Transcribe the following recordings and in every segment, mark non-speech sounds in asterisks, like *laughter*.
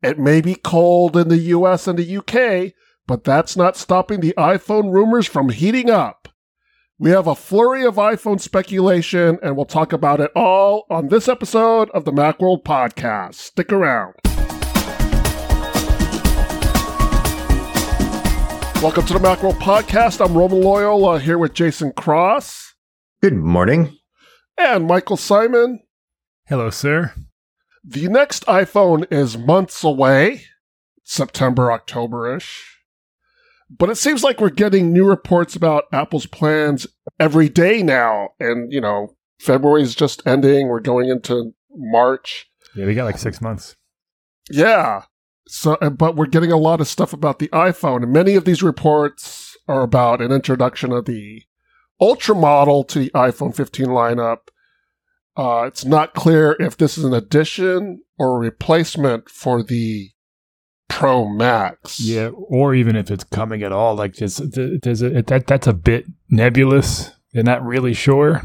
It may be cold in the US and the UK, but that's not stopping the iPhone rumors from heating up. We have a flurry of iPhone speculation, and we'll talk about it all on this episode of the Macworld Podcast. Stick around. Welcome to the Macworld Podcast. I'm Roman Loyola here with Jason Cross. Good morning. And Michael Simon. Hello, sir. The next iPhone is months away, September, October ish. But it seems like we're getting new reports about Apple's plans every day now. And, you know, February is just ending. We're going into March. Yeah, we got like six months. Yeah. So, uh, but we're getting a lot of stuff about the iPhone, and many of these reports are about an introduction of the Ultra model to the iPhone 15 lineup. Uh, it's not clear if this is an addition or a replacement for the Pro Max. Yeah, or even if it's coming at all. Like there's, there's a, that that's a bit nebulous. They're not really sure,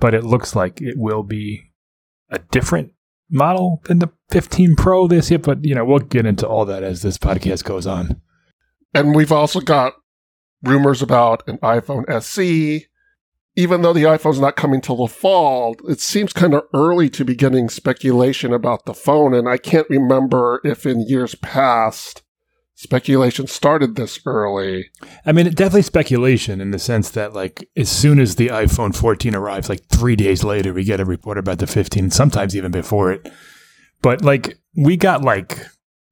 but it looks like it will be a different model than the 15 Pro this year, but you know, we'll get into all that as this podcast goes on. And we've also got rumors about an iPhone SE. Even though the iPhone's not coming till the fall, it seems kind of early to be getting speculation about the phone. And I can't remember if in years past speculation started this early. I mean, it definitely speculation in the sense that, like, as soon as the iPhone 14 arrives, like three days later, we get a report about the 15, sometimes even before it. But, like, we got, like,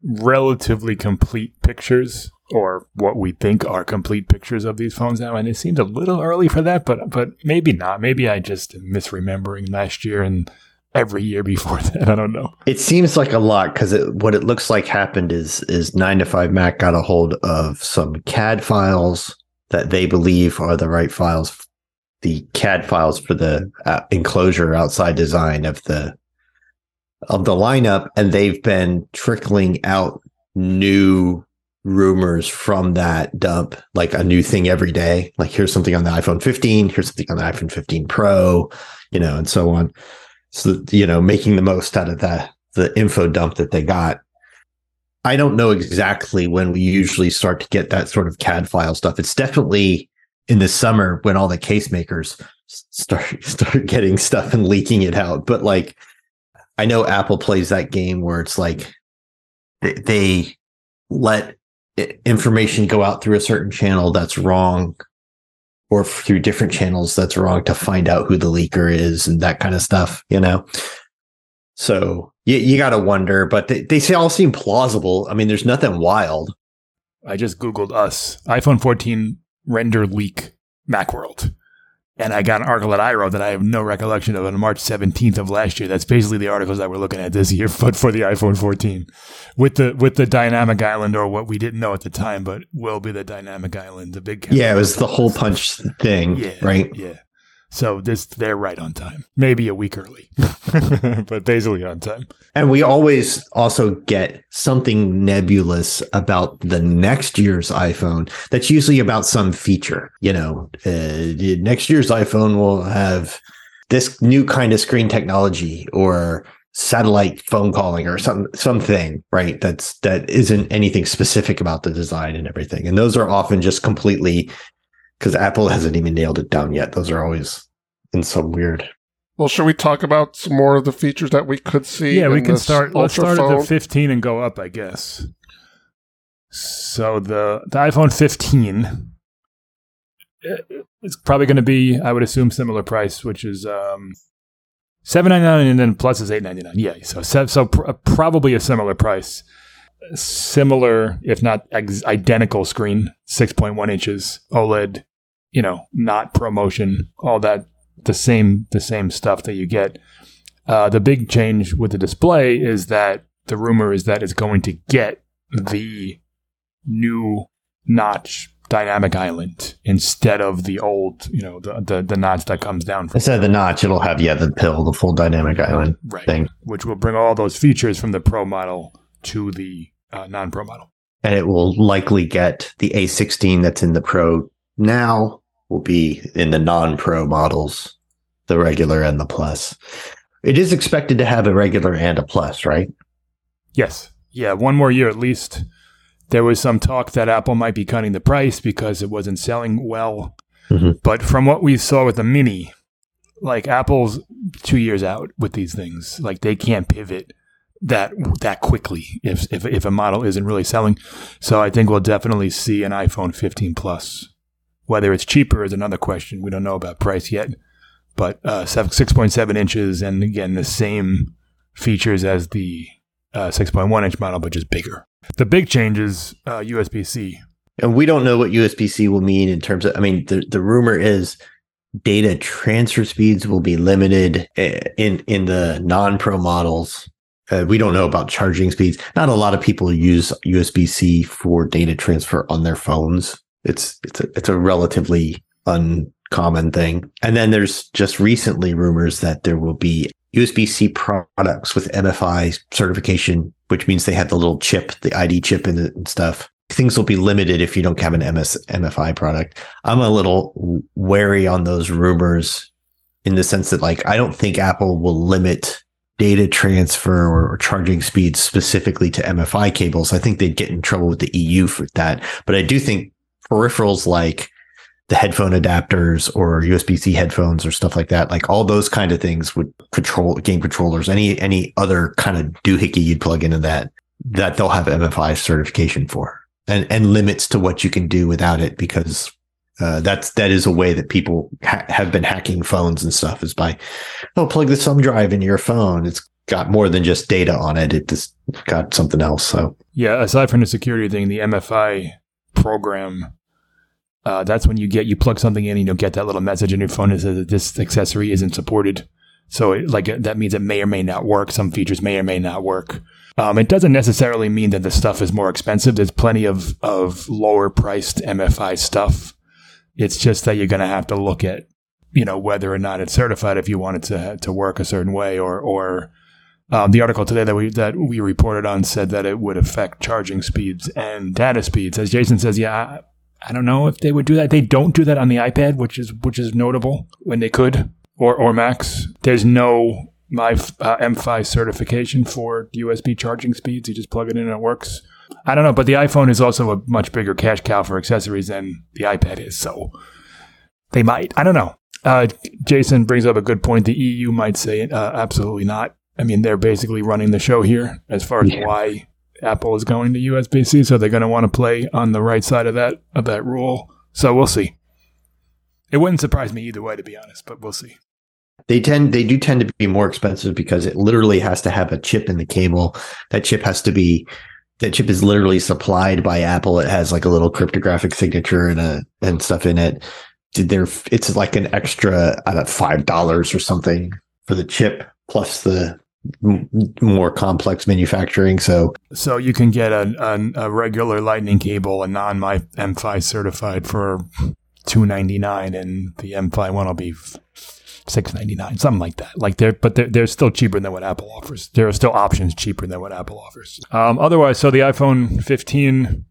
relatively complete pictures or what we think are complete pictures of these phones now and it seems a little early for that but but maybe not maybe i just am misremembering last year and every year before *laughs* that. I don't know. It seems like a lot because what it looks like happened is is nine to five Mac got a hold of some CAD files that they believe are the right files, the CAD files for the uh, enclosure outside design of the of the lineup, and they've been trickling out new rumors from that dump, like a new thing every day. Like here's something on the iPhone 15, here's something on the iPhone 15 Pro, you know, and so on. So you know making the most out of the the info dump that they got. I don't know exactly when we usually start to get that sort of cad file stuff. It's definitely in the summer when all the case makers start *laughs* start getting stuff and leaking it out. But like i know apple plays that game where it's like they, they let information go out through a certain channel that's wrong or through different channels that's wrong to find out who the leaker is and that kind of stuff, you know? So you, you got to wonder, but they, they all seem plausible. I mean, there's nothing wild. I just Googled us iPhone 14 render leak Macworld. And I got an article that I wrote that I have no recollection of on March 17th of last year. That's basically the articles that we're looking at this year, *laughs* but for the iPhone 14 with the, with the dynamic island or what we didn't know at the time, but will be the dynamic island, the big. Yeah. It was the hole punch thing. Yeah. Right. Yeah. So this they're right on time. Maybe a week early, *laughs* but basically on time. And we always also get something nebulous about the next year's iPhone. That's usually about some feature. You know, uh, next year's iPhone will have this new kind of screen technology or satellite phone calling or some something right that's that isn't anything specific about the design and everything and those are often just completely because Apple hasn't even nailed it down yet. Those are always in some weird. Well, should we talk about some more of the features that we could see? Yeah, we can start. Let's start phone? at the 15 and go up, I guess. So the the iPhone 15 it's probably going to be, I would assume, similar price, which is um, seven ninety nine, and then plus is eight ninety nine. Yeah, so so pr- probably a similar price similar, if not ex- identical screen, 6.1 inches OLED, you know, not ProMotion, all that, the same, the same stuff that you get. Uh, the big change with the display is that the rumor is that it's going to get the new notch dynamic island instead of the old, you know, the the, the notch that comes down. instead of the notch, it'll have yeah the pill, the full dynamic island right. thing, which will bring all those features from the Pro model to the uh, non-pro model. And it will likely get the A16 that's in the Pro now will be in the non-pro models, the regular and the plus. It is expected to have a regular and a plus, right? Yes. Yeah, one more year at least. There was some talk that Apple might be cutting the price because it wasn't selling well. Mm-hmm. But from what we saw with the Mini, like Apple's two years out with these things. Like they can't pivot that that quickly if, if if a model isn't really selling. So I think we'll definitely see an iPhone 15 Plus. Whether it's cheaper is another question. We don't know about price yet, but uh, 6.7 inches and again the same features as the uh, 6.1 inch model, but just bigger. The big change is uh, USB C. And we don't know what USB C will mean in terms of. I mean, the the rumor is data transfer speeds will be limited eh, in in the non-pro models uh, we don't know about charging speeds. Not a lot of people use USB C for data transfer on their phones. It's it's a it's a relatively uncommon thing. And then there's just recently rumors that there will be USB C products with MFI certification, which means they have the little chip, the ID chip in it and stuff. Things will be limited if you don't have an MS MFI product. I'm a little wary on those rumors in the sense that like I don't think Apple will limit data transfer or, charging speeds specifically to MFI cables, I think they'd get in trouble with the EU for that. But I do think peripherals like the headphone adapters or USB C headphones or stuff like that, like all those kind of things would control game controllers, any any other kind of doohickey you'd plug into that, that they'll have MFI certification for. And and limits to what you can do without it because uh, that's that is a way that people ha- have been hacking phones and stuff is by oh plug the thumb drive into your phone it's got more than just data on it it just got something else so yeah aside from the security thing the mfi program uh, that's when you get you plug something in and you'll get that little message in your phone that says that this accessory isn't supported so it, like that means it may or may not work some features may or may not work um, it doesn't necessarily mean that the stuff is more expensive. There's plenty of, of lower priced MFI stuff it's just that you're going to have to look at, you know, whether or not it's certified if you want it to to work a certain way, or or um, the article today that we that we reported on said that it would affect charging speeds and data speeds. As Jason says, yeah, I, don't know if they would do that. They don't do that on the iPad, which is which is notable when they could, or or Macs. There's no my uh, MFI certification for USB charging speeds. You just plug it in and it works. I don't know, but the iPhone is also a much bigger cash cow for accessories than the iPad is, so they might. I don't know. Uh, Jason brings up a good point. The EU might say uh, absolutely not. I mean, they're basically running the show here as far as yeah. why Apple is going to USB C, so they're going to want to play on the right side of that of that rule. So we'll see. It wouldn't surprise me either way, to be honest, but we'll see. They tend they do tend to be more expensive because it literally has to have a chip in the cable. That chip has to be that chip is literally supplied by Apple. It has like a little cryptographic signature and a and stuff in it. Did there? It's like an extra, I don't five dollars or something for the chip plus the more complex manufacturing. So, so you can get a, a, a regular Lightning cable, a non MFI certified for two ninety nine, and the MFI one will be six ninety nine, something like that. Like they're, but they're, they're still cheaper than what Apple offers. There are still options cheaper than what Apple offers. Um, otherwise, so the iPhone 15,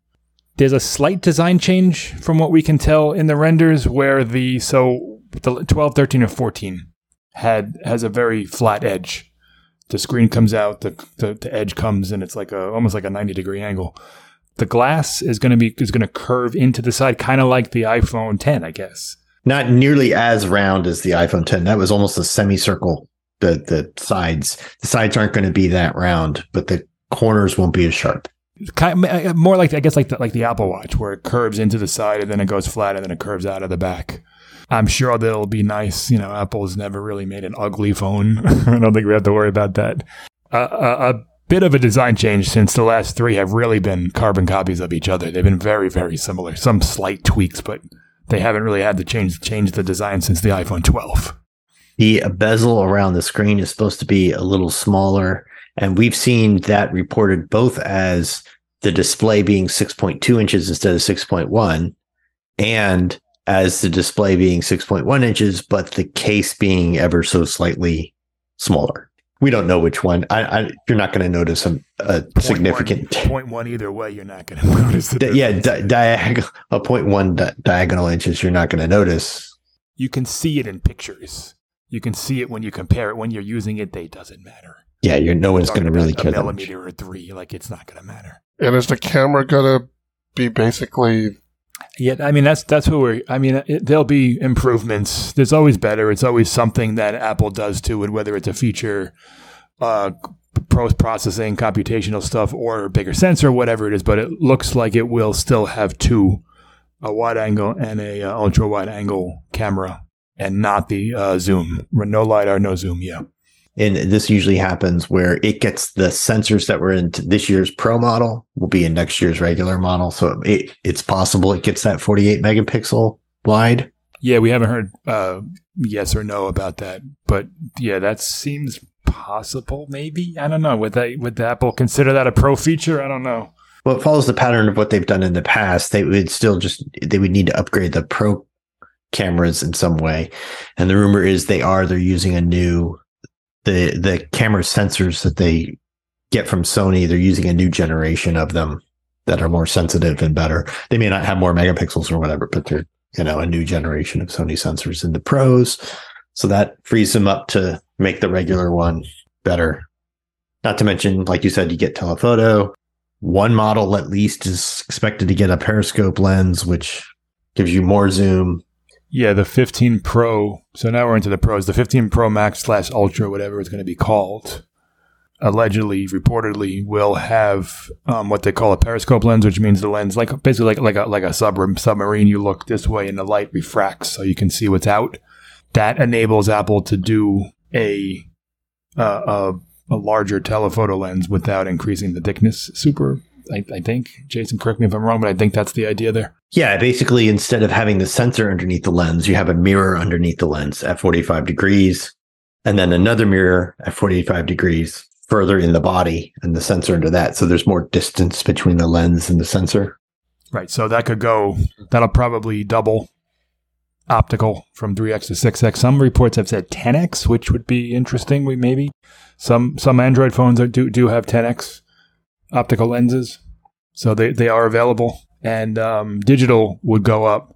there's a slight design change from what we can tell in the renders, where the so the 12, 13, or 14 had has a very flat edge. The screen comes out, the, the, the edge comes, and it's like a almost like a ninety degree angle. The glass is going to be is going to curve into the side, kind of like the iPhone 10, I guess not nearly as round as the iPhone 10. That was almost a semicircle. The the sides, the sides aren't going to be that round, but the corners won't be as sharp. Kind of, uh, more like I guess like the, like the Apple Watch, where it curves into the side and then it goes flat and then it curves out of the back. I'm sure that'll be nice. You know, Apple's never really made an ugly phone. *laughs* I don't think we have to worry about that. Uh, a, a bit of a design change since the last three have really been carbon copies of each other. They've been very, very similar. Some slight tweaks, but they haven't really had to change change the design since the iPhone 12. The bezel around the screen is supposed to be a little smaller, and we've seen that reported both as the display being 6.2 inches instead of 6.1, and as the display being 6.1 inches, but the case being ever so slightly smaller we don't know which one. I, I you're not going to notice a, a point significant one, point one either way. You're not going *laughs* to notice the yeah di- diagonal a point one di- diagonal inches. You're not going to notice. You can see it in pictures. You can see it when you compare it. When you're using it, they doesn't matter. Yeah, you're no one's going to really care. A millimeter or three, like it's not going to matter. And is the camera going to be basically? Yeah, I mean that's that's what we're. I mean, it, there'll be improvements. There's always better. It's always something that Apple does to it, whether it's a feature, uh, post processing, computational stuff, or bigger sensor, whatever it is. But it looks like it will still have two, a wide angle and a uh, ultra wide angle camera, and not the uh, zoom. No lidar, no zoom. Yeah. And this usually happens where it gets the sensors that were in this year's Pro model will be in next year's regular model. So it, it's possible it gets that 48 megapixel wide. Yeah, we haven't heard uh, yes or no about that, but yeah, that seems possible. Maybe I don't know. Would they would Apple consider that a pro feature? I don't know. Well, it follows the pattern of what they've done in the past. They would still just they would need to upgrade the Pro cameras in some way, and the rumor is they are. They're using a new the the camera sensors that they get from Sony, they're using a new generation of them that are more sensitive and better. They may not have more megapixels or whatever, but they're you know a new generation of Sony sensors in the pros. So that frees them up to make the regular one better. Not to mention, like you said, you get telephoto. One model at least is expected to get a periscope lens, which gives you more zoom, yeah, the 15 Pro. So now we're into the pros. The 15 Pro Max slash Ultra, whatever it's going to be called, allegedly, reportedly, will have um, what they call a periscope lens, which means the lens, like basically like like a like a sub- submarine, you look this way and the light refracts, so you can see what's out. That enables Apple to do a uh, a, a larger telephoto lens without increasing the thickness super I, I, think. Jason, correct me if I'm wrong, but I think that's the idea there. Yeah, basically, instead of having the sensor underneath the lens, you have a mirror underneath the lens at 45 degrees, and then another mirror at 45 degrees further in the body, and the sensor under that. So there's more distance between the lens and the sensor. Right. So that could go, that'll probably double optical from 3x to 6x. Some reports have said 10x, which would be interesting. We maybe some some Android phones are, do do have 10x optical lenses, so they they are available and um, digital would go up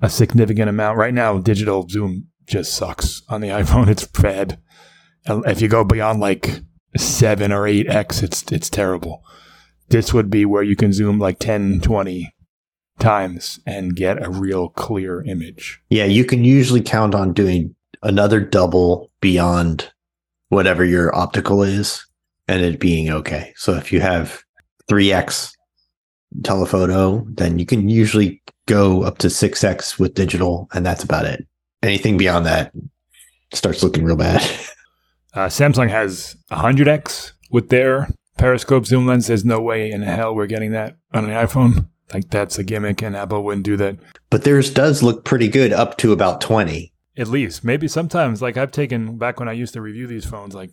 a significant amount. Right now, digital zoom just sucks on the *laughs* iPhone. It's bad. If you go beyond like seven or eight x, it's it's terrible. This would be where you can zoom like 10, 20 times and get a real clear image. Yeah, you can usually count on doing another double beyond whatever your optical is and it being okay. So if you have 3x telephoto, then you can usually go up to 6x with digital, and that's about it. Anything beyond that starts looking real bad. *laughs* Uh, Samsung has 100x with their periscope zoom lens. There's no way in hell we're getting that on an iPhone. Like that's a gimmick, and Apple wouldn't do that. But theirs does look pretty good up to about 20. At least, maybe sometimes, like I've taken back when I used to review these phones, like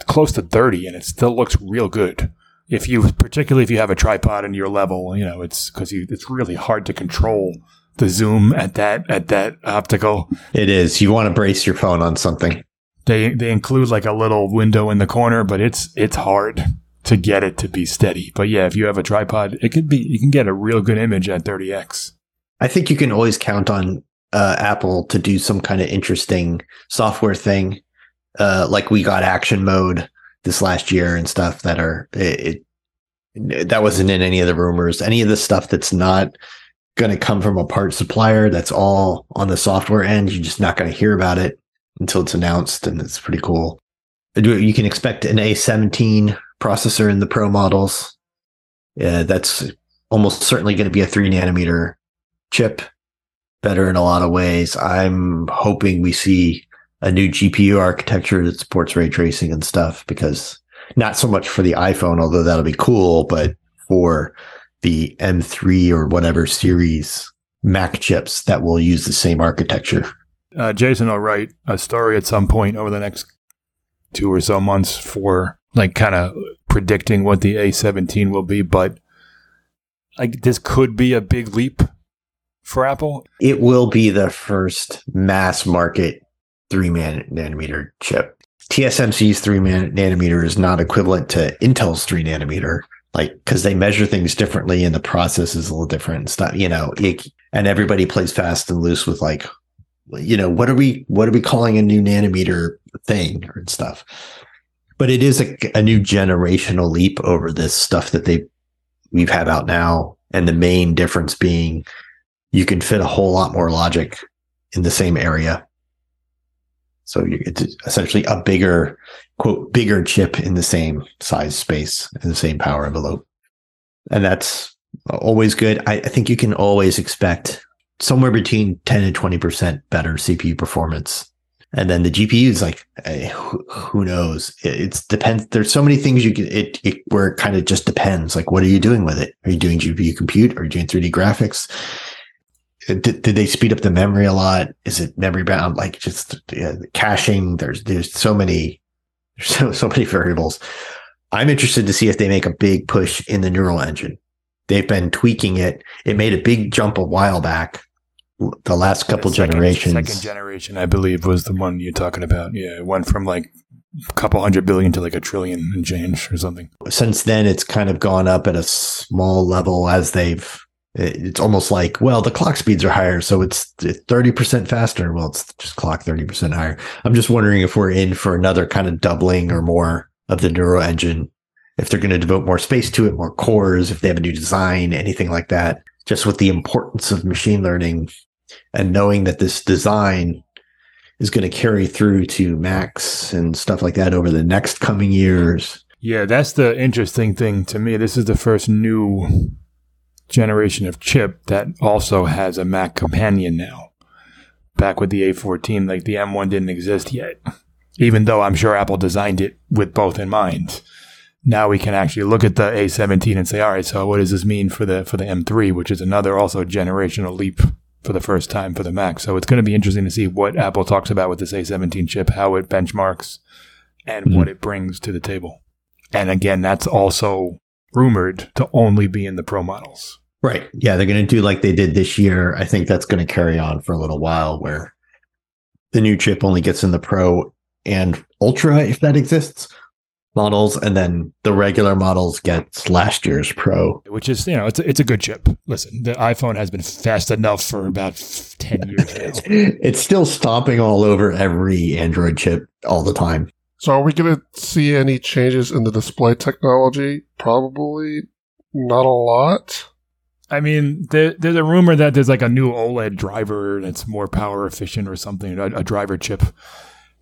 close to 30, and it still looks real good if you particularly if you have a tripod in your level, you know, it's because you it's really hard to control the zoom at that at that optical. It is. You want to brace your phone on something. They they include like a little window in the corner, but it's it's hard to get it to be steady. But yeah, if you have a tripod, it could be you can get a real good image at 30x. I think you can always count on uh, Apple to do some kind of interesting software thing. Uh, like we got action mode this last year and stuff that are it, it that wasn't in any of the rumors. Any of the stuff that's not going to come from a part supplier that's all on the software end, you're just not going to hear about it until it's announced, and it's pretty cool. You can expect an A17 processor in the Pro models. Yeah, that's almost certainly going to be a three nanometer chip, better in a lot of ways. I'm hoping we see a new GPU architecture that supports ray tracing and stuff because not so much for the iPhone, although that'll be cool, but for the M3 or whatever series Mac chips that will use the same architecture. Uh, Jason will write a story at some point over the next two or so months for like kind of predicting what the A17 will be, but like this could be a big leap for Apple. It will be the first mass market three nanometer chip. TSMC's three nanometer is not equivalent to Intel's three nanometer, like because they measure things differently and the process is a little different and stuff. You know, it, and everybody plays fast and loose with like, you know, what are we what are we calling a new nanometer thing and stuff. but it is a, a new generational leap over this stuff that they we've had out now. And the main difference being you can fit a whole lot more logic in the same area. So it's essentially a bigger, quote, bigger chip in the same size space and the same power envelope. And that's always good. I, I think you can always expect somewhere between 10 and 20% better CPU performance. And then the GPU is like, hey, who, who, knows? It, it's depends. There's so many things you can, it, it where it kind of just depends. Like, what are you doing with it? Are you doing GPU compute? Are you doing 3D graphics? Did, did they speed up the memory a lot? Is it memory bound? Like just yeah, caching. There's, there's so many, there's so, so many variables. I'm interested to see if they make a big push in the neural engine. They've been tweaking it. It made a big jump a while back. The last couple the second, generations. Second generation, I believe, was the one you're talking about. Yeah, it went from like a couple hundred billion to like a trillion and change or something. Since then, it's kind of gone up at a small level as they've it's almost like, well, the clock speeds are higher, so it's 30% faster. Well, it's just clock 30% higher. I'm just wondering if we're in for another kind of doubling or more of the neural engine, if they're going to devote more space to it, more cores, if they have a new design, anything like that. Just with the importance of machine learning and knowing that this design is going to carry through to Macs and stuff like that over the next coming years. Yeah, that's the interesting thing to me. This is the first new generation of chip that also has a Mac companion now. Back with the A14, like the M1 didn't exist yet, even though I'm sure Apple designed it with both in mind. Now we can actually look at the A17 and say, all right, so what does this mean for the for the M3, which is another also generational leap for the first time for the Mac. So it's going to be interesting to see what Apple talks about with this A17 chip, how it benchmarks, and mm-hmm. what it brings to the table. And again, that's also rumored to only be in the Pro models. Right. Yeah, they're going to do like they did this year. I think that's going to carry on for a little while where the new chip only gets in the Pro and Ultra, if that exists, models, and then the regular models gets last year's Pro. Which is, you know, it's a, it's a good chip. Listen, the iPhone has been fast enough for about 10 years now. *laughs* it's still stomping all over every Android chip all the time. So are we going to see any changes in the display technology? Probably not a lot. I mean, there, there's a rumor that there's like a new OLED driver that's more power efficient or something, a, a driver chip.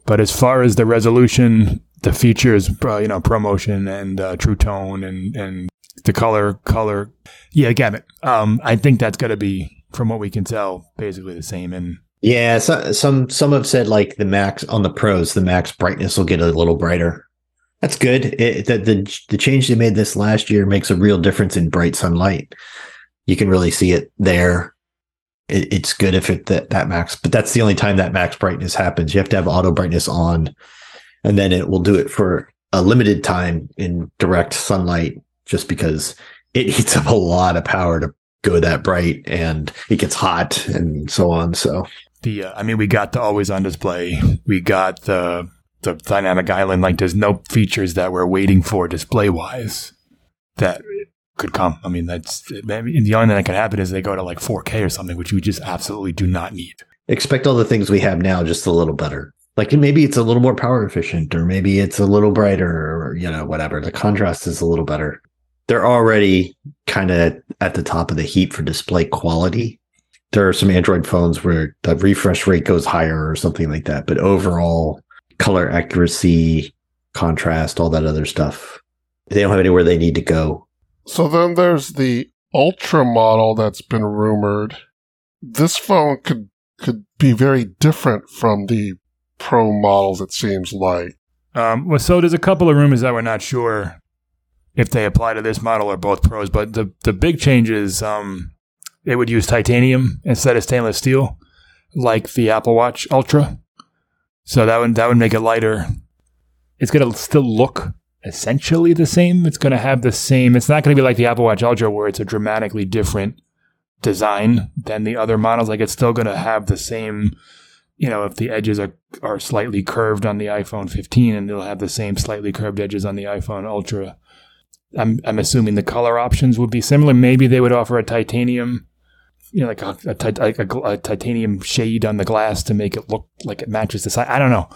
But as far as the resolution, the features, uh, you know, ProMotion and uh, True Tone and and the color, color, yeah, gamut. Um, I think that's going to be, from what we can tell, basically the same. And yeah, so, some some have said like the max on the pros, the max brightness will get a little brighter. That's good. It, the, the the change they made this last year makes a real difference in bright sunlight. You can really see it there. It, it's good if it that, that max, but that's the only time that max brightness happens. You have to have auto brightness on, and then it will do it for a limited time in direct sunlight, just because it *laughs* eats up a lot of power to go that bright, and it gets hot and so on. So the uh, I mean, we got the always on display. We got the the dynamic island. Like, there's no features that we're waiting for display wise that could come. I mean, that's mean, the only thing that could happen is they go to like 4K or something, which we just absolutely do not need. Expect all the things we have now, just a little better. Like maybe it's a little more power efficient, or maybe it's a little brighter, or you know, whatever. The contrast is a little better. They're already kind of at the top of the heap for display quality there are some Android phones where the refresh rate goes higher or something like that. But overall, color accuracy, contrast, all that other stuff, they don't have anywhere they need to go. So then there's the Ultra model that's been rumored. This phone could could be very different from the Pro models. It seems like. Um, well, so there's a couple of rumors that we're not sure if they apply to this model or both pros, but the the big change is um, they would use titanium instead of stainless steel, like the Apple Watch Ultra. So that would that would make it lighter. It's gonna still look essentially the same. It's gonna have the same. It's not gonna be like the Apple Watch Ultra where it's a dramatically different design than the other models. Like it's still gonna have the same. You know, if the edges are are slightly curved on the iPhone 15, and they'll have the same slightly curved edges on the iPhone Ultra. I'm I'm assuming the color options would be similar. Maybe they would offer a titanium you know, like a, a, a, a, titanium shade on the glass to make it look like it matches the side. I don't know.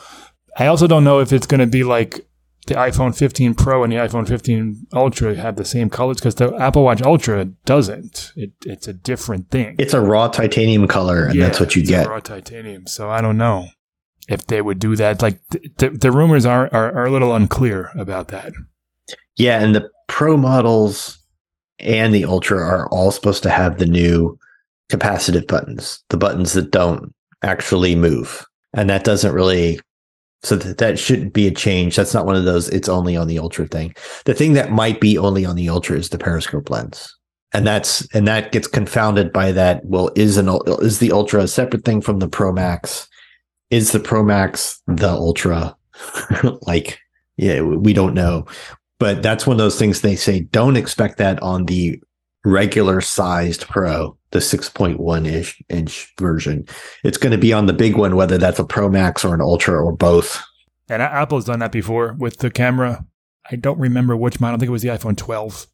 I also don't know if it's going to be like the iPhone 15 Pro and the iPhone 15 Ultra have the same colors because the Apple Watch Ultra doesn't. It, it's a different thing. It's a raw titanium color, and yeah, that's what you get. raw titanium. So I don't know if they would do that. Like the, the rumors are, are are a little unclear about that. Yeah, and the Pro models and the Ultra are all supposed to have the new capacitive buttons, the buttons that don't actually move, and that doesn't really so that, that shouldn't be a change. That's not one of those. It's only on the ultra thing. The thing that might be only on the ultra is the periscope lens, and that's and that gets confounded by that. Well, is an is the ultra a separate thing from the Pro Max? Is the Pro Max the ultra? *laughs* like, yeah, we don't know. But that's one of those things they say. Don't expect that on the regular sized Pro the 6.1 ish inch version. It's going to be on the big one, whether that's a Pro Max or an Ultra or both. And Apple's done that before with the camera. I don't remember which model. I think it was the iPhone 12,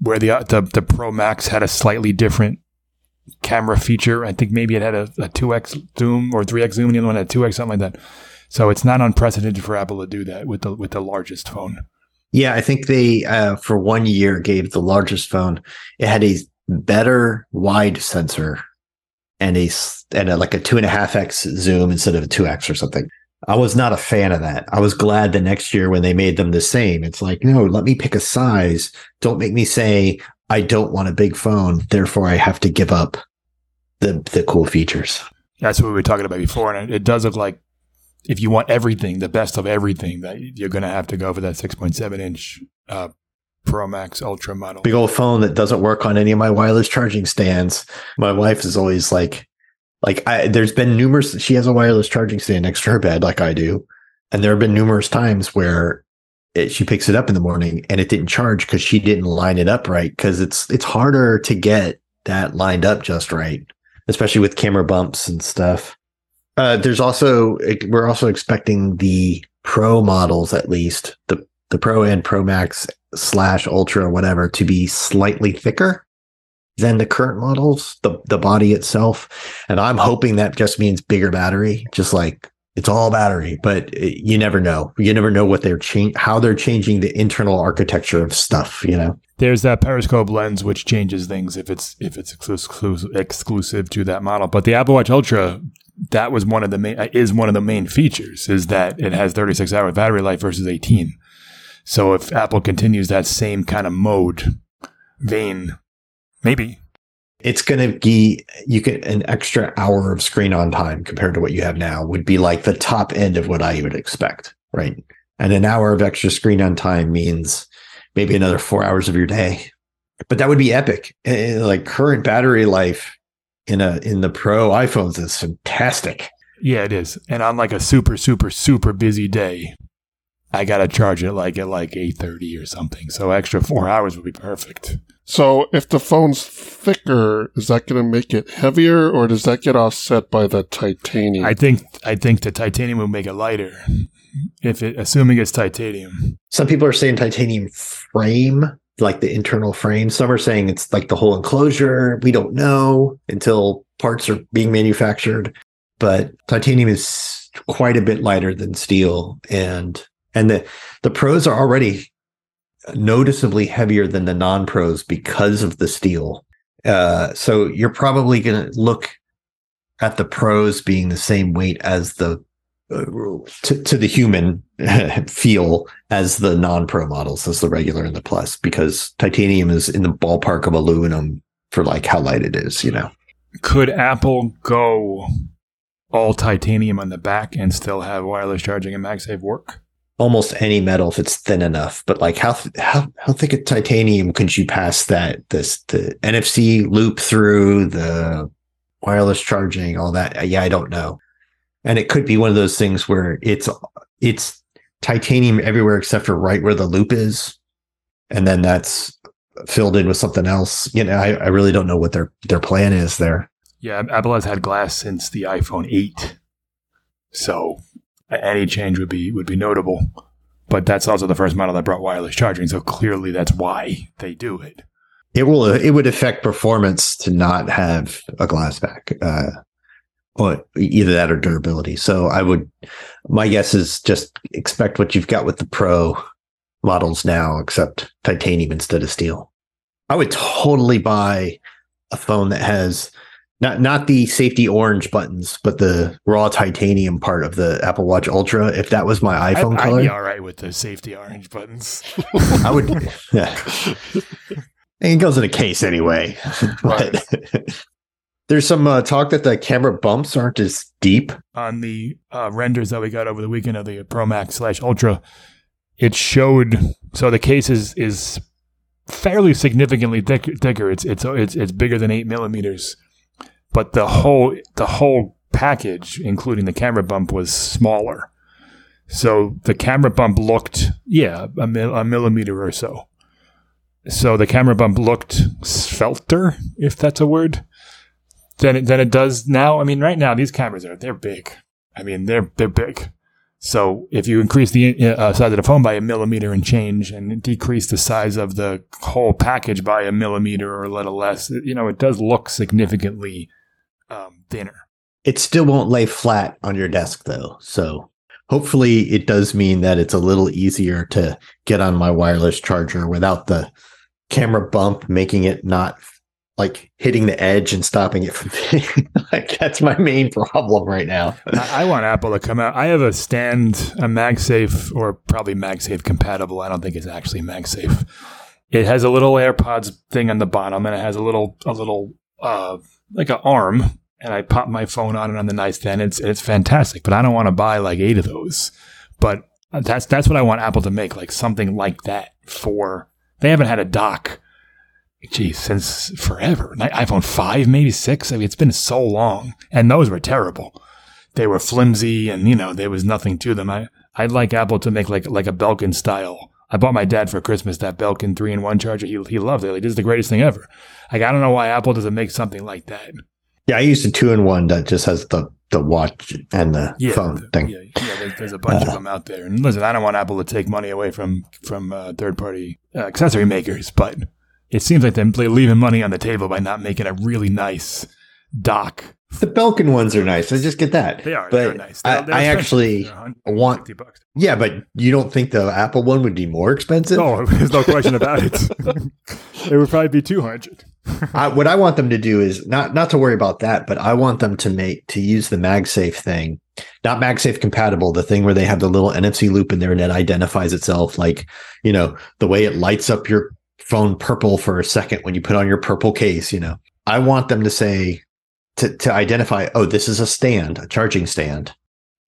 where the uh, the, the Pro Max had a slightly different camera feature. I think maybe it had a, a 2x zoom or 3x zoom, and the other one had 2x, something like that. So it's not unprecedented for Apple to do that with the with the largest phone. Yeah, I think they uh, for one year gave the largest phone. It had a better wide sensor and a and a, like a two and a half x zoom instead of a two x or something. I was not a fan of that. I was glad the next year when they made them the same. It's like, no, let me pick a size. Don't make me say I don't want a big phone, therefore I have to give up the the cool features. That's what we were talking about before, and it does look like if you want everything, the best of everything, that you're going to have to go for that 6.7 inch uh, Pro Max Ultra model. Big old phone that doesn't work on any of my wireless charging stands. My wife is always like, like I, there's been numerous. She has a wireless charging stand next to her bed, like I do, and there have been numerous times where it, she picks it up in the morning and it didn't charge because she didn't line it up right. Because it's it's harder to get that lined up just right, especially with camera bumps and stuff. Uh, there's also we're also expecting the Pro models, at least the the Pro and Pro Max slash Ultra or whatever to be slightly thicker than the current models, the the body itself. And I'm hoping that just means bigger battery, just like it's all battery, but it, you never know. You never know what they're change how they're changing the internal architecture of stuff, you know. There's that periscope lens which changes things if it's if it's exclusive exclusive to that model. But the Apple Watch Ultra that was one of the main is one of the main features is that it has 36 hour battery life versus 18 so if Apple continues that same kind of mode vein, maybe it's going to be you get an extra hour of screen on time compared to what you have now would be like the top end of what I would expect, right? And an hour of extra screen on time means maybe another four hours of your day, but that would be epic. Eh, eh, like current battery life in a in the Pro iPhones is fantastic. Yeah, it is. And on like a super super super busy day, I gotta charge it like at like eight thirty or something. So extra four hours would be perfect. So if the phone's thicker, is that going to make it heavier, or does that get offset by the titanium? I think I think the titanium will make it lighter. If it, assuming it's titanium. Some people are saying titanium frame, like the internal frame. Some are saying it's like the whole enclosure. We don't know until parts are being manufactured. But titanium is quite a bit lighter than steel, and and the the pros are already noticeably heavier than the non pros because of the steel. Uh, so you're probably going to look at the pros being the same weight as the uh, to, to the human *laughs* feel as the non-pro models as the regular and the plus because titanium is in the ballpark of aluminum for like how light it is you know could apple go all titanium on the back and still have wireless charging and MagSafe work almost any metal if it's thin enough. But like how how how thick a titanium could you pass that this the NFC loop through the wireless charging, all that? Uh, yeah, I don't know. And it could be one of those things where it's it's titanium everywhere except for right where the loop is, and then that's filled in with something else. You know, I, I really don't know what their their plan is there. Yeah, Apple has had glass since the iPhone 8. So any change would be would be notable. But that's also the first model that brought wireless charging, so clearly that's why they do it. It will. It would affect performance to not have a glass back. Uh, Or either that or durability. So I would, my guess is just expect what you've got with the Pro models now, except titanium instead of steel. I would totally buy a phone that has not not the safety orange buttons, but the raw titanium part of the Apple Watch Ultra. If that was my iPhone I, color, I'd be all right with the safety orange buttons. *laughs* I would. Yeah, and *laughs* it goes in a case anyway. *laughs* but there's some uh, talk that the camera bumps aren't as deep on the uh, renders that we got over the weekend of the Pro Max slash Ultra. It showed so the case is is fairly significantly thick, thicker. It's it's it's it's bigger than eight millimeters but the whole the whole package, including the camera bump, was smaller. So the camera bump looked, yeah, a, mil- a millimeter or so. So the camera bump looked svelter, if that's a word, than it, than it does now. I mean, right now these cameras are they're big. I mean, they're they're big. So if you increase the uh, size of the phone by a millimeter and change, and decrease the size of the whole package by a millimeter or a little less, you know, it does look significantly um, thinner. It still won't lay flat on your desk though. So hopefully it does mean that it's a little easier to get on my wireless charger without the camera bump making it not like hitting the edge and stopping it from *laughs* being like that's my main problem right now. *laughs* I, I, want Apple to come out. I have a stand, a MagSafe or probably MagSafe compatible. I don't think it's actually MagSafe. It has a little AirPods thing on the bottom and it has a little a little uh like an arm and I pop my phone on it on the nightstand. It's it's fantastic, but I don't want to buy like eight of those. But that's that's what I want Apple to make, like something like that for. They haven't had a dock, geez, since forever. iPhone five, maybe six. I mean, it's been so long, and those were terrible. They were flimsy, and you know there was nothing to them. I I'd like Apple to make like like a Belkin style. I bought my dad for Christmas that Belkin three in one charger. He he loved it. Like this is the greatest thing ever. Like I don't know why Apple doesn't make something like that. Yeah, I used a two in one that just has the the watch and the yeah, phone the, thing. Yeah, yeah there's, there's, a bunch uh, of them out there. And listen, I don't want Apple to take money away from from uh, third party uh, accessory makers, but it seems like they're leaving money on the table by not making a really nice dock. The Belkin ones are nice. I just get that. They are. But they're nice. They're, they're I, I actually want. Bucks. Yeah, but you don't think the Apple one would be more expensive? Oh, *laughs* there's no question about it. *laughs* it would probably be two hundred. I, what I want them to do is not not to worry about that, but I want them to make to use the MagSafe thing, not MagSafe compatible, the thing where they have the little NFC loop in there and it identifies itself, like you know the way it lights up your phone purple for a second when you put on your purple case. You know, I want them to say to to identify, oh, this is a stand, a charging stand,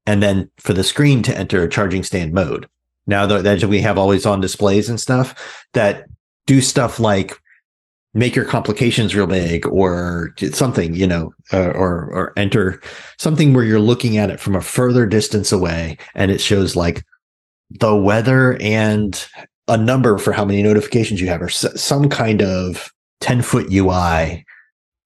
and then for the screen to enter charging stand mode. Now that we have always on displays and stuff that do stuff like make your complications real big or something, you know, uh, or or enter something where you're looking at it from a further distance away and it shows like the weather and a number for how many notifications you have or s- some kind of 10 foot UI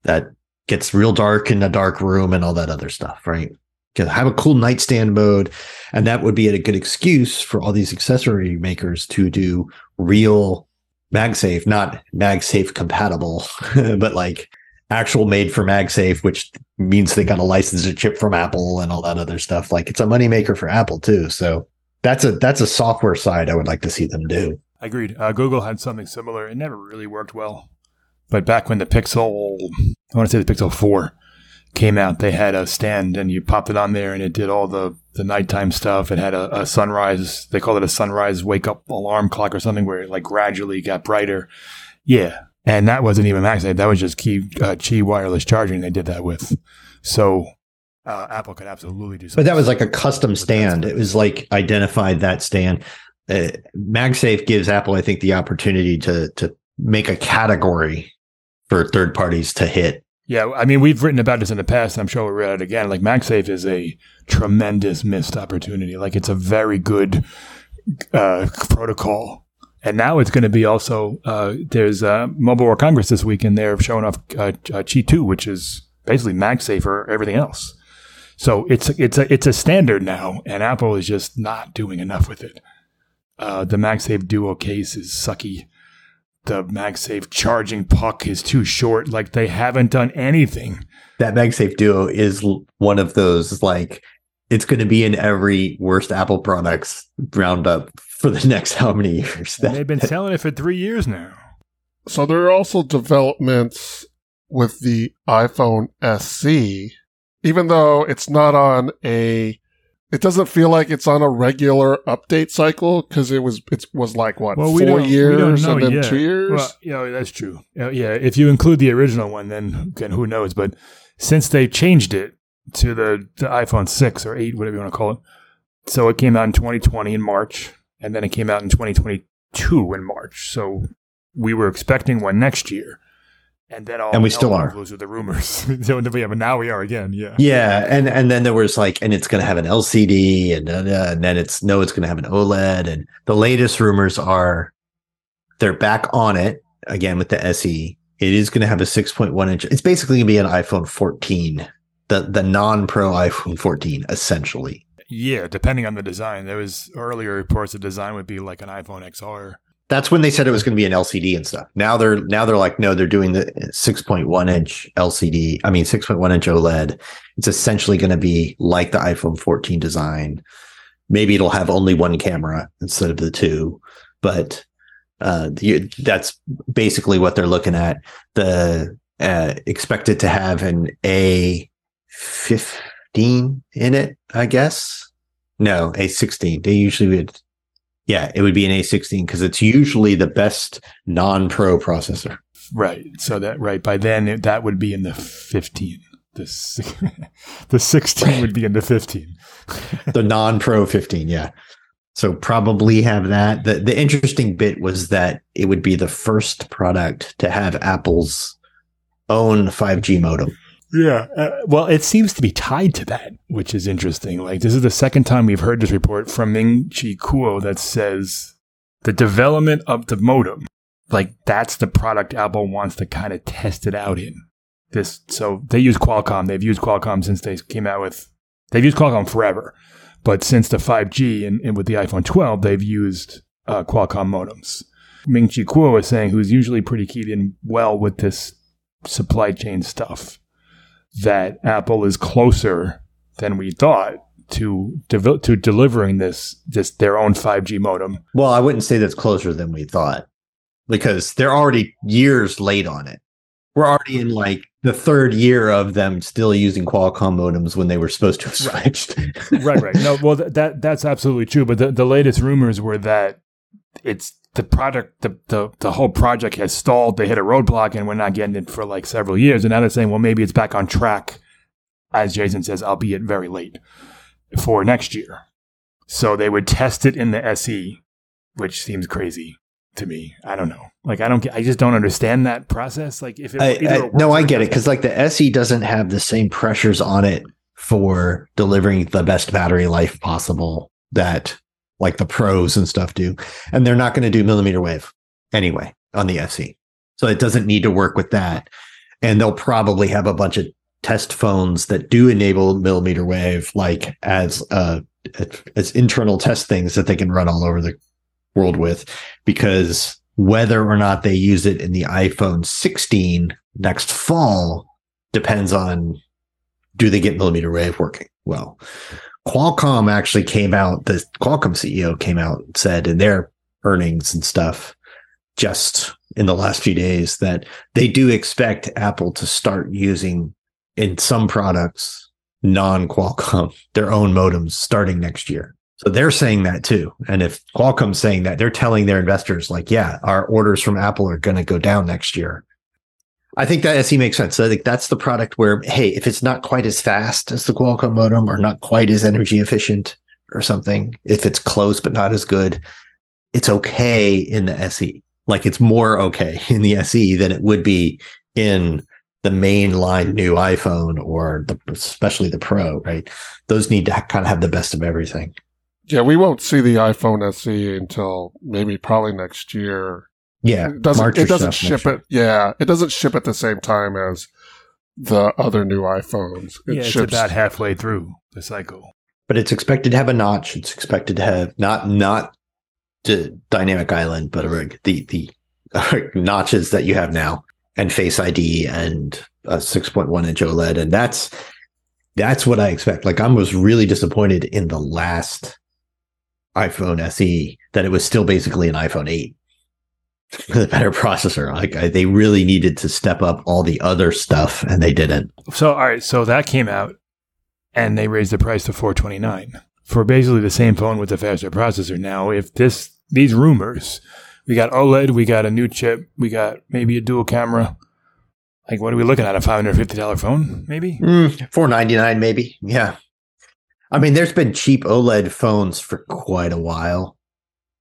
that gets real dark in a dark room and all that other stuff, right? Have a cool nightstand mode. And that would be a good excuse for all these accessory makers to do real MagSafe, not MagSafe compatible, *laughs* but like actual made for MagSafe, which means they got to license a chip from Apple and all that other stuff. Like it's a moneymaker for Apple too. So that's a that's a software side I would like to see them do. I agreed. Uh, Google had something similar. It never really worked well. But back when the Pixel, I want to say the Pixel 4 came out, they had a stand and you popped it on there and it did all the, the nighttime stuff. It had a, a sunrise, they called it a sunrise wake up alarm clock or something where it like gradually got brighter. Yeah. And that wasn't even MagSafe. That was just key, uh, Qi wireless charging they did that with. So uh, Apple could absolutely do something. But that was like a custom stand. It was like identified that stand. Uh, MagSafe gives Apple, I think, the opportunity to to make a category for third parties to hit yeah, I mean, we've written about this in the past. I'm sure we'll read it again. Like MagSafe is a tremendous missed opportunity. Like it's a very good uh, protocol. And now it's going to be also, uh, there's uh, Mobile World Congress this week, and they're showing off uh, uh Qi 2, which is basically MagSafe for everything else. So it's, it's, a, it's a standard now, and Apple is just not doing enough with it. Uh, the MagSafe Duo case is sucky the MagSafe charging puck is too short. Like they haven't done anything. That MagSafe Duo is one of those like it's going to be in every worst Apple products roundup for the *laughs* next how many years? That, they've been selling it for three years now. So there are also developments with the iPhone SE, even though it's not on a it doesn't feel like it's on a regular update cycle because it was it was like what well, four years and then yet. two years. Well, yeah, oh, that's true. Yeah, if you include the original one, then again, who knows? But since they changed it to the, the iPhone six or eight, whatever you want to call it, so it came out in 2020 in March, and then it came out in 2022 in March. So we were expecting one next year. And then all and we still are. Those are the rumors. *laughs* yeah, but now we are again. Yeah. Yeah, and and then there was like, and it's going to have an LCD, and uh, and then it's no, it's going to have an OLED, and the latest rumors are they're back on it again with the SE. It is going to have a 6.1 inch. It's basically going to be an iPhone 14, the the non Pro iPhone 14, essentially. Yeah, depending on the design. There was earlier reports the design would be like an iPhone XR that's when they said it was going to be an LCD and stuff. Now they're now they're like, no, they're doing the 6.1 inch LCD. I mean, 6.1 inch OLED. It's essentially going to be like the iPhone 14 design. Maybe it'll have only one camera instead of the two, but uh, the, that's basically what they're looking at. The uh, expected to have an A15 in it, I guess. No, A16. They usually would yeah, it would be an A16 because it's usually the best non-pro processor. Right. So that right by then it, that would be in the 15. The *laughs* the 16 would be in the 15. *laughs* the non-pro 15, yeah. So probably have that. The the interesting bit was that it would be the first product to have Apple's own 5G modem. Yeah. Uh, well, it seems to be tied to that, which is interesting. Like, this is the second time we've heard this report from Ming Chi Kuo that says the development of the modem, like, that's the product Apple wants to kind of test it out in. This, so they use Qualcomm. They've used Qualcomm since they came out with, they've used Qualcomm forever. But since the 5G and, and with the iPhone 12, they've used uh, Qualcomm modems. Ming Chi Kuo is saying, who's usually pretty keyed in well with this supply chain stuff that Apple is closer than we thought to de- to delivering this this their own 5G modem. Well, I wouldn't say that's closer than we thought because they're already years late on it. We're already in like the third year of them still using Qualcomm modems when they were supposed to have switched. right, right. No, well, that that's absolutely true. But the, the latest rumors were that it's the product, the, the, the whole project has stalled. They hit a roadblock and we're not getting it for like several years. And now they're saying, well, maybe it's back on track, as Jason says, albeit very late for next year. So they would test it in the SE, which seems crazy to me. I don't know. Like I don't get. I just don't understand that process. Like if it, I, I, no, I get it because like the SE doesn't have the same pressures on it for delivering the best battery life possible that like the pros and stuff do. And they're not going to do millimeter wave anyway on the SE. So it doesn't need to work with that. And they'll probably have a bunch of test phones that do enable millimeter wave, like as uh, as internal test things that they can run all over the world with, because whether or not they use it in the iPhone 16 next fall depends on do they get millimeter wave working well. Qualcomm actually came out, the Qualcomm CEO came out and said in their earnings and stuff just in the last few days that they do expect Apple to start using in some products non Qualcomm, *laughs* their own modems starting next year. So they're saying that too. And if Qualcomm's saying that, they're telling their investors, like, yeah, our orders from Apple are going to go down next year. I think that SE makes sense. I think that's the product where, hey, if it's not quite as fast as the Qualcomm modem or not quite as energy efficient or something, if it's close but not as good, it's okay in the SE. Like it's more okay *laughs* in the SE than it would be in the mainline new iPhone or the, especially the Pro, right? Those need to kind of have the best of everything. Yeah, we won't see the iPhone SE until maybe probably next year. Yeah, it doesn't it doesn't ship it. Yeah, it doesn't ship at the same time as the other new iPhones. It yeah, it's ships. about halfway through the cycle. But it's expected to have a notch. It's expected to have not not the dynamic island, but a, the the *laughs* notches that you have now and Face ID and a 6.1 inch OLED. And that's that's what I expect. Like I was really disappointed in the last iPhone SE that it was still basically an iPhone 8 with a better processor. Like I, they really needed to step up all the other stuff and they didn't. So all right, so that came out and they raised the price to 429 for basically the same phone with a faster processor. Now, if this these rumors, we got OLED, we got a new chip, we got maybe a dual camera. Like, what are we looking at? A five hundred fifty dollar phone, maybe mm, four ninety nine, maybe. Yeah, I mean, there's been cheap OLED phones for quite a while.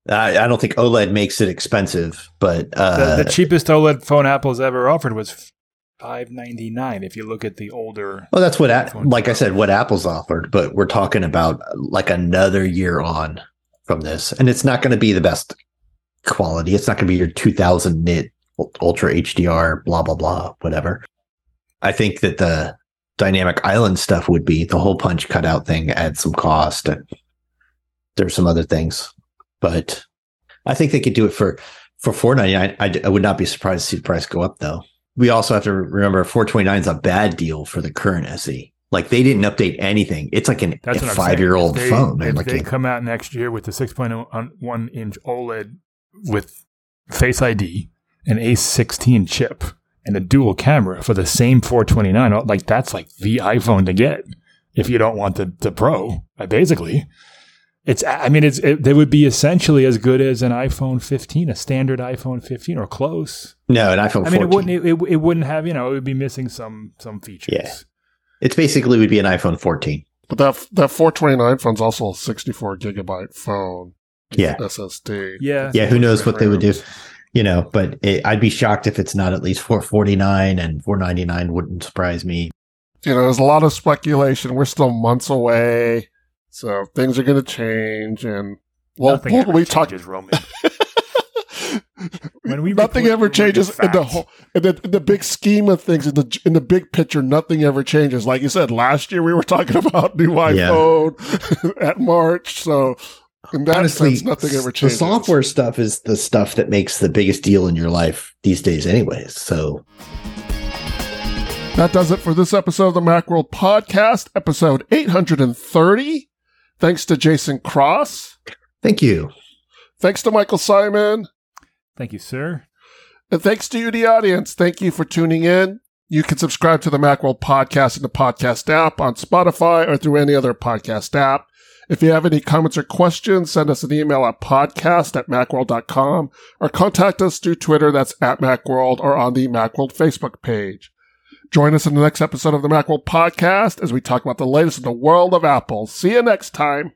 I, I don't think OLED makes it expensive, but uh, the, the, cheapest OLED phone Apple's ever offered was five ninety nine. If you look at the older, well, that's what, like I said, what Apple's offered. But we're talking about like another year on from this, and it's not going to be the best quality. It's not going to be your two thousand nit ultra HDR, blah blah blah, whatever. I think that the dynamic island stuff would be the whole punch cutout thing adds some cost, and there's some other things, but I think they could do it for for four ninety nine. I, I would not be surprised to see the price go up though. We also have to remember 429 is a bad deal for the current SE. Like they didn't update anything. It's like an, a five year old phone. If like they come out next year with the 6.1 inch OLED with Face ID, an A16 chip, and a dual camera for the same 429, like that's like the iPhone to get if you don't want the, the Pro, basically. It's, I mean, it's, it, they would be essentially as good as an iPhone 15, a standard iPhone 15 or close. No, an iPhone 14. I mean, it wouldn't, it, it, it, wouldn't have, you know, it would be missing some, some features. Yeah. It's basically would be an iPhone 14. But that, that 429 phone's also a 64 gigabyte phone. Yeah. SSD. Yeah. Yeah. Who knows what they would do? You know, but it, I'd be shocked if it's not at least 449 and 499 wouldn't surprise me. You know, there's a lot of speculation. We're still months away. So things are going to change, and well, Nothing we'll, we talk. Roman. *laughs* when we nothing ever changes in the whole in the, in the big scheme of things in the in the big picture. Nothing ever changes. Like you said, last year we were talking *laughs* about new iPhone yeah. *laughs* at March, so in that Honestly, sense, nothing ever changes. The software stuff is the stuff that makes the biggest deal in your life these days, anyways. So that does it for this episode of the Macworld Podcast, episode 830. Thanks to Jason Cross. Thank you. Thanks to Michael Simon. Thank you, sir. And thanks to you, the audience. Thank you for tuning in. You can subscribe to the Macworld podcast in the podcast app on Spotify or through any other podcast app. If you have any comments or questions, send us an email at podcast at macworld.com or contact us through Twitter. That's at Macworld or on the Macworld Facebook page. Join us in the next episode of the Macworld podcast as we talk about the latest in the world of Apple. See you next time.